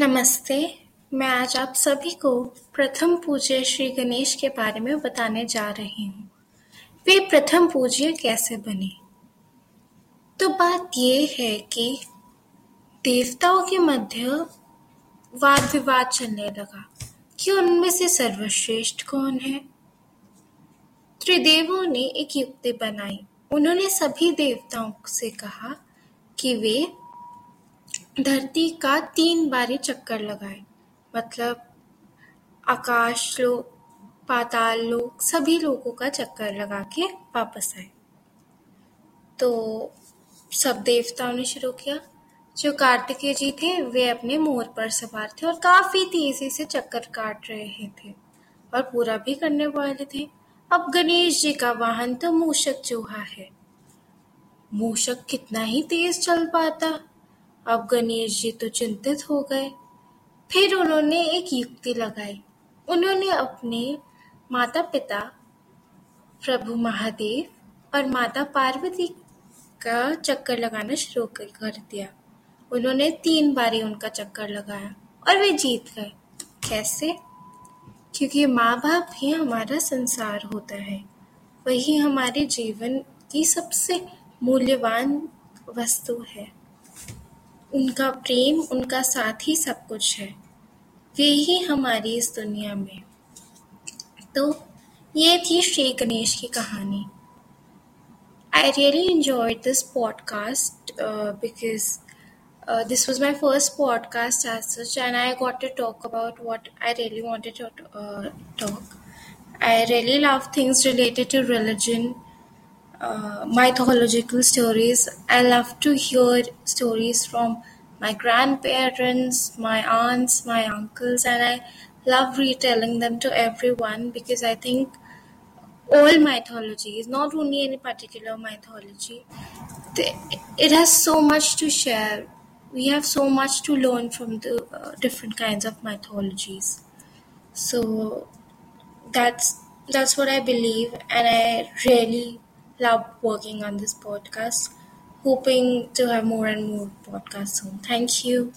नमस्ते। मैं आज आप सभी को प्रथम पूज्य श्री गणेश के बारे में बताने जा रही हूँ। वे प्रथम पूज्य कैसे बने? तो बात यह है कि देवताओं के मध्य वाद विवाद चलने लगा कि उनमें से सर्वश्रेष्ठ कौन है? त्रिदेवों ने एक युक्ति बनाई। उन्होंने सभी देवताओं से कहा कि वे धरती का तीन बारी चक्कर लगाए। मतलब आकाश लोक पाताल लोक सभी लोगों का चक्कर लगा के वापस आए। तो सब देवताओं ने शुरू किया। जो कार्तिकेय जी थे, वे अपने मोर पर सवार थे और काफ़ी तेज़ी से चक्कर काट रहे थे और पूरा भी करने वाले थे। अब गणेश जी का वाहन तो मूषक चूहा है। मूषक कितना ही तेज चल पाता। अब गणेश जी तो चिंतित हो गए। फिर उन्होंने एक युक्ति लगाई। उन्होंने अपने माता पिता प्रभु महादेव और माता पार्वती का चक्कर लगाना शुरू कर दिया। उन्होंने तीन बारी उनका चक्कर लगाया और वे जीत गए। कैसे? क्योंकि माँ बाप ही हमारा संसार होता है। वही हमारे जीवन की सबसे मूल्यवान वस्तु है। उनका प्रेम उनका साथ ही सब कुछ है। वे ही हमारी इस दुनिया में। तो ये थी श्री गणेश की कहानी। I really enjoyed this podcast because this was my first podcast as such and I got to talk about what I really wanted to talk really love things related to religion, uh, mythological stories. I love to hear stories from my grandparents, my aunts, my uncles, and I love retelling them to everyone because I think all mythology is not only any particular mythology, it has so much to share. We have so much to learn from the uh, different kinds of mythologies. So that's that's what I believe, and I really love working on this podcast hoping to have more and more podcasts soon. Thank you.